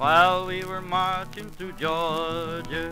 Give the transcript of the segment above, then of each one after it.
while we were marching through Georgia.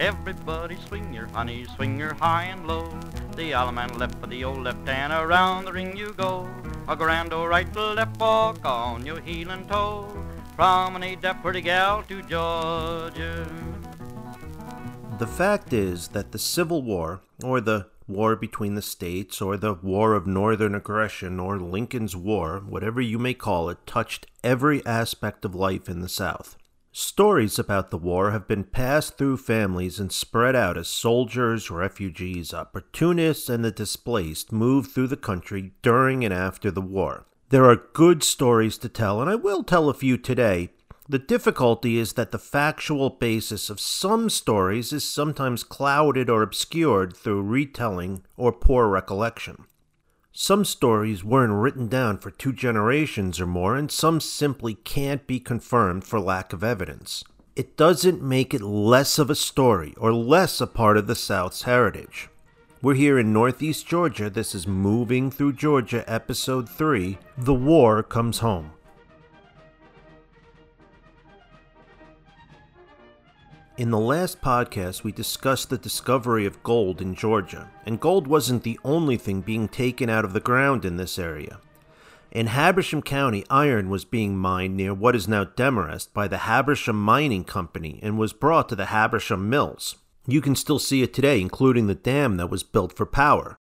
Everybody swing your honey, swing your high and low. The Allemande left for the old left hand, around the ring you go. A grand old right to left walk on your heel and toe. Promenade that pretty gal to Georgia. The fact is that the Civil War, or the War between the States, or the War of Northern Aggression, or Lincoln's War, whatever you may call it, touched every aspect of life in the South. Stories about the war have been passed through families and spread out as soldiers, refugees, opportunists, and the displaced moved through the country during and after the war. There are good stories to tell, and I will tell a few today. The difficulty is that the factual basis of some stories is sometimes clouded or obscured through retelling or poor recollection. Some stories weren't written down for two generations or more, and some simply can't be confirmed for lack of evidence. It doesn't make it less of a story or less a part of the South's heritage. We're here in Northeast Georgia. This is Moving Through Georgia, Episode 3 The War Comes Home. In the last podcast, we discussed the discovery of gold in Georgia, and gold wasn't the only thing being taken out of the ground in this area. In Habersham County, iron was being mined near what is now Demarest by the Habersham Mining Company and was brought to the Habersham Mills. You can still see it today, including the dam that was built for power.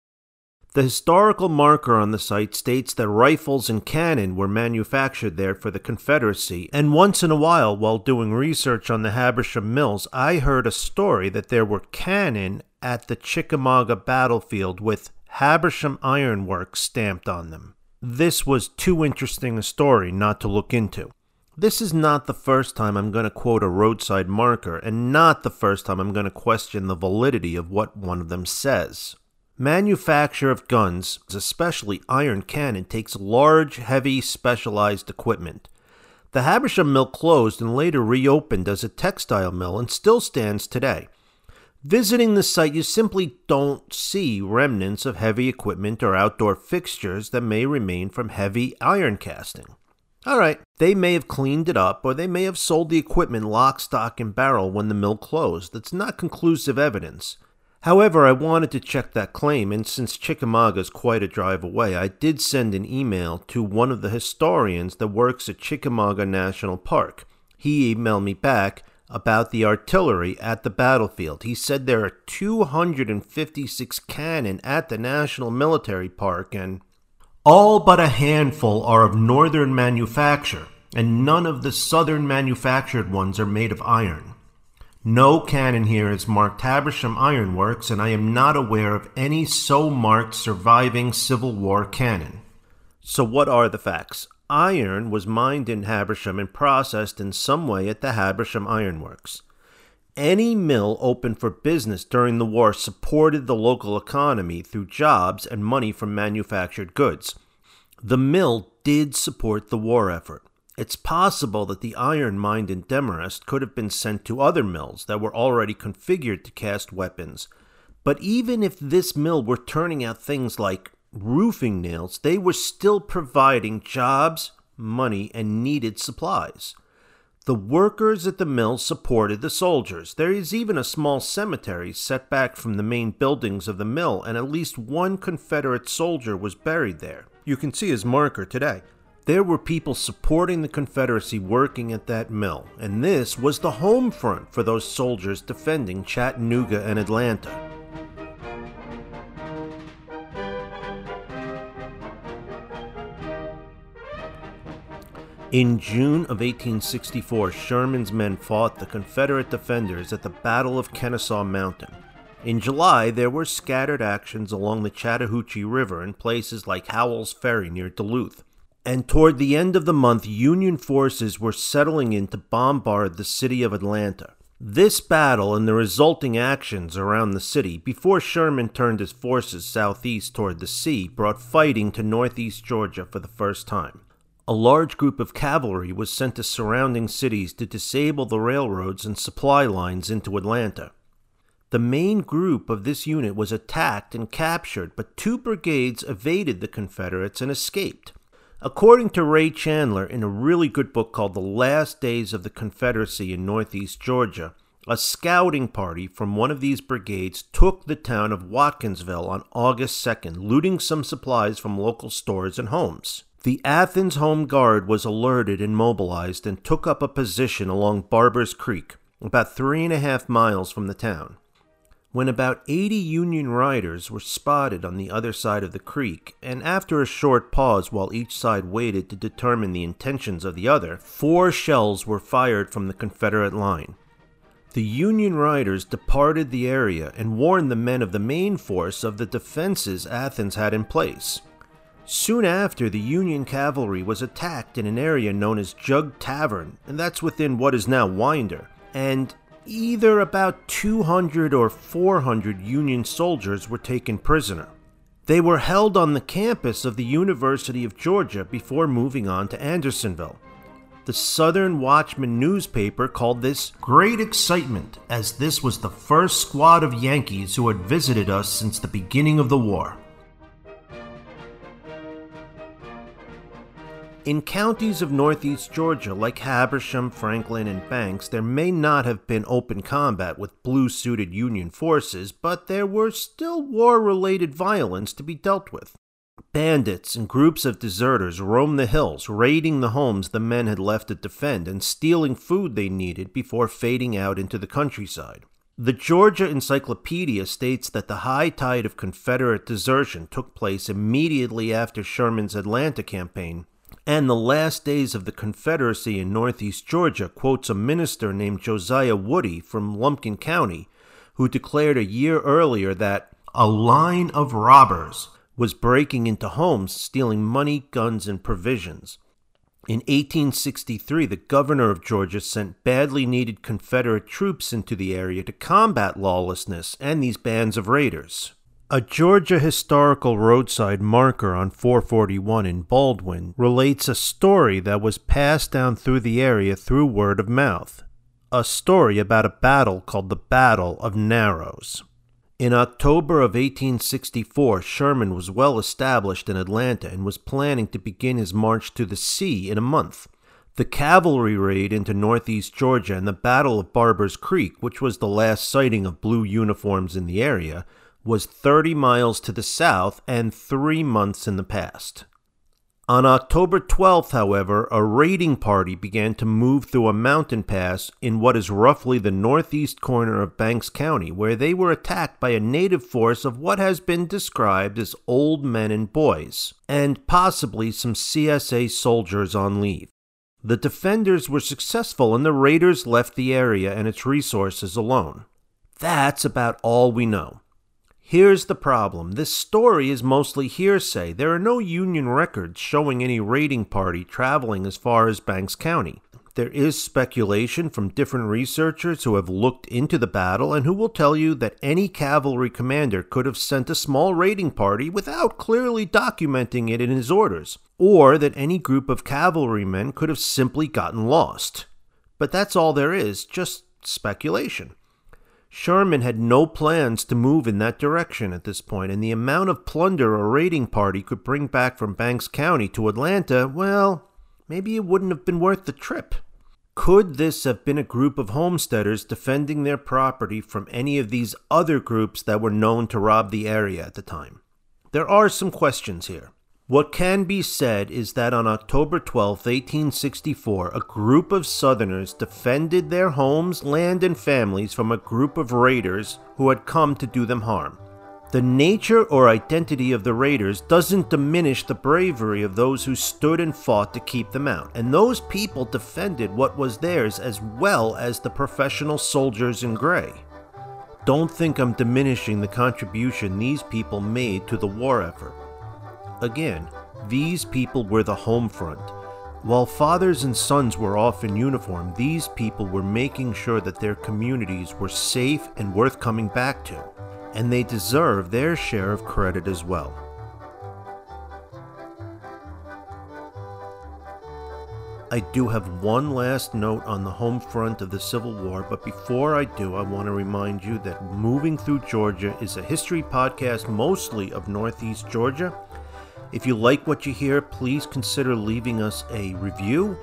The historical marker on the site states that rifles and cannon were manufactured there for the Confederacy, and once in a while, while doing research on the Habersham Mills, I heard a story that there were cannon at the Chickamauga battlefield with Habersham Iron Works stamped on them. This was too interesting a story not to look into. This is not the first time I'm going to quote a roadside marker, and not the first time I'm going to question the validity of what one of them says. Manufacture of guns, especially iron cannon, takes large, heavy, specialized equipment. The Habersham mill closed and later reopened as a textile mill and still stands today. Visiting the site, you simply don't see remnants of heavy equipment or outdoor fixtures that may remain from heavy iron casting. All right, they may have cleaned it up or they may have sold the equipment lock, stock, and barrel when the mill closed. That's not conclusive evidence. However, I wanted to check that claim, and since Chickamauga is quite a drive away, I did send an email to one of the historians that works at Chickamauga National Park. He emailed me back about the artillery at the battlefield. He said there are 256 cannon at the National Military Park, and all but a handful are of northern manufacture, and none of the southern manufactured ones are made of iron. No cannon here is marked Habersham Iron Works, and I am not aware of any so marked surviving Civil War cannon. So, what are the facts? Iron was mined in Habersham and processed in some way at the Habersham Iron Works. Any mill open for business during the war supported the local economy through jobs and money from manufactured goods. The mill did support the war effort. It's possible that the iron mined in Demarest could have been sent to other mills that were already configured to cast weapons. But even if this mill were turning out things like roofing nails, they were still providing jobs, money, and needed supplies. The workers at the mill supported the soldiers. There is even a small cemetery set back from the main buildings of the mill, and at least one Confederate soldier was buried there. You can see his marker today. There were people supporting the Confederacy working at that mill, and this was the home front for those soldiers defending Chattanooga and Atlanta. In June of 1864, Sherman's men fought the Confederate defenders at the Battle of Kennesaw Mountain. In July, there were scattered actions along the Chattahoochee River in places like Howell's Ferry near Duluth and toward the end of the month, Union forces were settling in to bombard the city of Atlanta. This battle and the resulting actions around the city before Sherman turned his forces southeast toward the sea brought fighting to northeast Georgia for the first time. A large group of cavalry was sent to surrounding cities to disable the railroads and supply lines into Atlanta. The main group of this unit was attacked and captured, but two brigades evaded the Confederates and escaped. According to Ray Chandler, in a really good book called The Last Days of the Confederacy in Northeast Georgia, a scouting party from one of these brigades took the town of Watkinsville on August 2nd, looting some supplies from local stores and homes. The Athens Home Guard was alerted and mobilized and took up a position along Barber's Creek, about three and a half miles from the town. When about 80 Union riders were spotted on the other side of the creek, and after a short pause while each side waited to determine the intentions of the other, four shells were fired from the Confederate line. The Union riders departed the area and warned the men of the main force of the defenses Athens had in place. Soon after, the Union cavalry was attacked in an area known as Jug Tavern, and that's within what is now Winder, and either about 200 or 400 Union soldiers were taken prisoner. They were held on the campus of the University of Georgia before moving on to Andersonville. The Southern Watchman newspaper called this great excitement, as this was the first squad of Yankees who had visited us since the beginning of the war. In counties of northeast Georgia like Habersham, Franklin, and Banks, there may not have been open combat with blue suited Union forces, but there were still war related violence to be dealt with. Bandits and groups of deserters roamed the hills, raiding the homes the men had left to defend and stealing food they needed before fading out into the countryside. The Georgia Encyclopedia states that the high tide of Confederate desertion took place immediately after Sherman's Atlanta campaign and the last days of the Confederacy in northeast Georgia quotes a minister named Josiah Woody from Lumpkin County, who declared a year earlier that a line of robbers was breaking into homes, stealing money, guns, and provisions. In 1863, the governor of Georgia sent badly needed Confederate troops into the area to combat lawlessness and these bands of raiders. A Georgia historical roadside marker on 441 in Baldwin relates a story that was passed down through the area through word of mouth. A story about a battle called the Battle of Narrows. In October of 1864, Sherman was well established in Atlanta and was planning to begin his march to the sea in a month. The cavalry raid into northeast Georgia and the Battle of Barber's Creek, which was the last sighting of blue uniforms in the area, was 30 miles to the south and three months in the past. On October 12th, however, a raiding party began to move through a mountain pass in what is roughly the northeast corner of Banks County, where they were attacked by a native force of what has been described as old men and boys, and possibly some CSA soldiers on leave. The defenders were successful and the raiders left the area and its resources alone. That's about all we know. Here's the problem this story is mostly hearsay. There are no Union records showing any raiding party traveling as far as Banks County. There is speculation from different researchers who have looked into the battle and who will tell you that any cavalry commander could have sent a small raiding party without clearly documenting it in his orders, or that any group of cavalrymen could have simply gotten lost. But that's all there is, just speculation. Sherman had no plans to move in that direction at this point, and the amount of plunder a raiding party could bring back from Banks County to Atlanta, well, maybe it wouldn't have been worth the trip. Could this have been a group of homesteaders defending their property from any of these other groups that were known to rob the area at the time? There are some questions here. What can be said is that on October 12, 1864, a group of Southerners defended their homes, land, and families from a group of raiders who had come to do them harm. The nature or identity of the raiders doesn't diminish the bravery of those who stood and fought to keep them out, and those people defended what was theirs as well as the professional soldiers in gray. Don't think I'm diminishing the contribution these people made to the war effort. Again, these people were the home front. While fathers and sons were off in uniform, these people were making sure that their communities were safe and worth coming back to, and they deserve their share of credit as well. I do have one last note on the home front of the Civil War, but before I do, I want to remind you that Moving Through Georgia is a history podcast mostly of Northeast Georgia If you like what you hear, please consider leaving us a review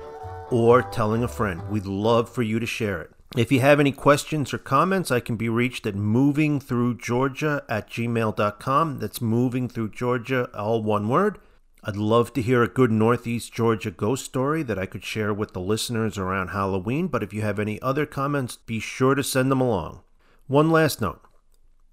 or telling a friend. We'd love for you to share it. If you have any questions or comments, I can be reached at movingthroughgeorgia at gmail.com. That's moving through Georgia, all one word. I'd love to hear a good Northeast Georgia ghost story that I could share with the listeners around Halloween, but if you have any other comments, be sure to send them along. One last note.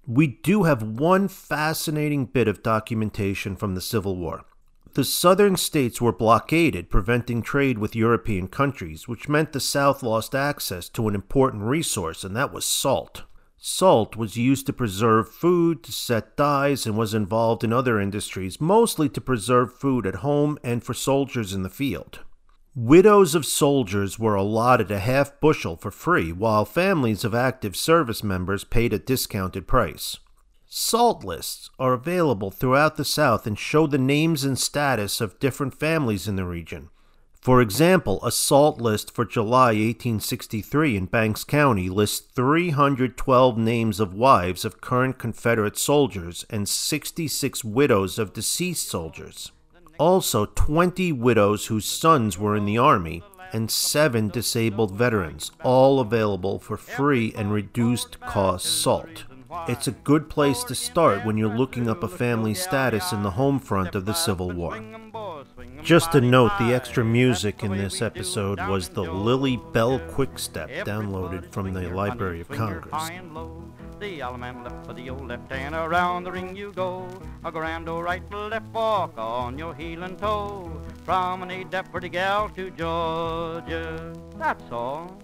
We do have one fascinating bit of documentation from the Civil War. The southern states were blockaded, preventing trade with European countries, which meant the South lost access to an important resource, and that was salt. Salt was used to preserve food, to set dyes, and was involved in other industries, mostly to preserve food at home and for soldiers in the field. Widows of soldiers were allotted a half bushel for free, while families of active service members paid a discounted price. Salt lists are available throughout the South and show the names and status of different families in the region. For example, a salt list for July 1863 in Banks County lists 312 names of wives of current Confederate soldiers and 66 widows of deceased soldiers. Also, 20 widows whose sons were in the Army and 7 disabled veterans, all available for free and reduced cost salt. It's a good place to start when you're looking up a family status in the home front of the Civil War. Just to note, the extra music in this episode was the Lily Bell Quickstep downloaded from the Library of Congress. The allemande left for the old left hand, around the ring you go. A grand old right left walk on your heel and toe. Promenade that pretty gal to Georgia. That's all.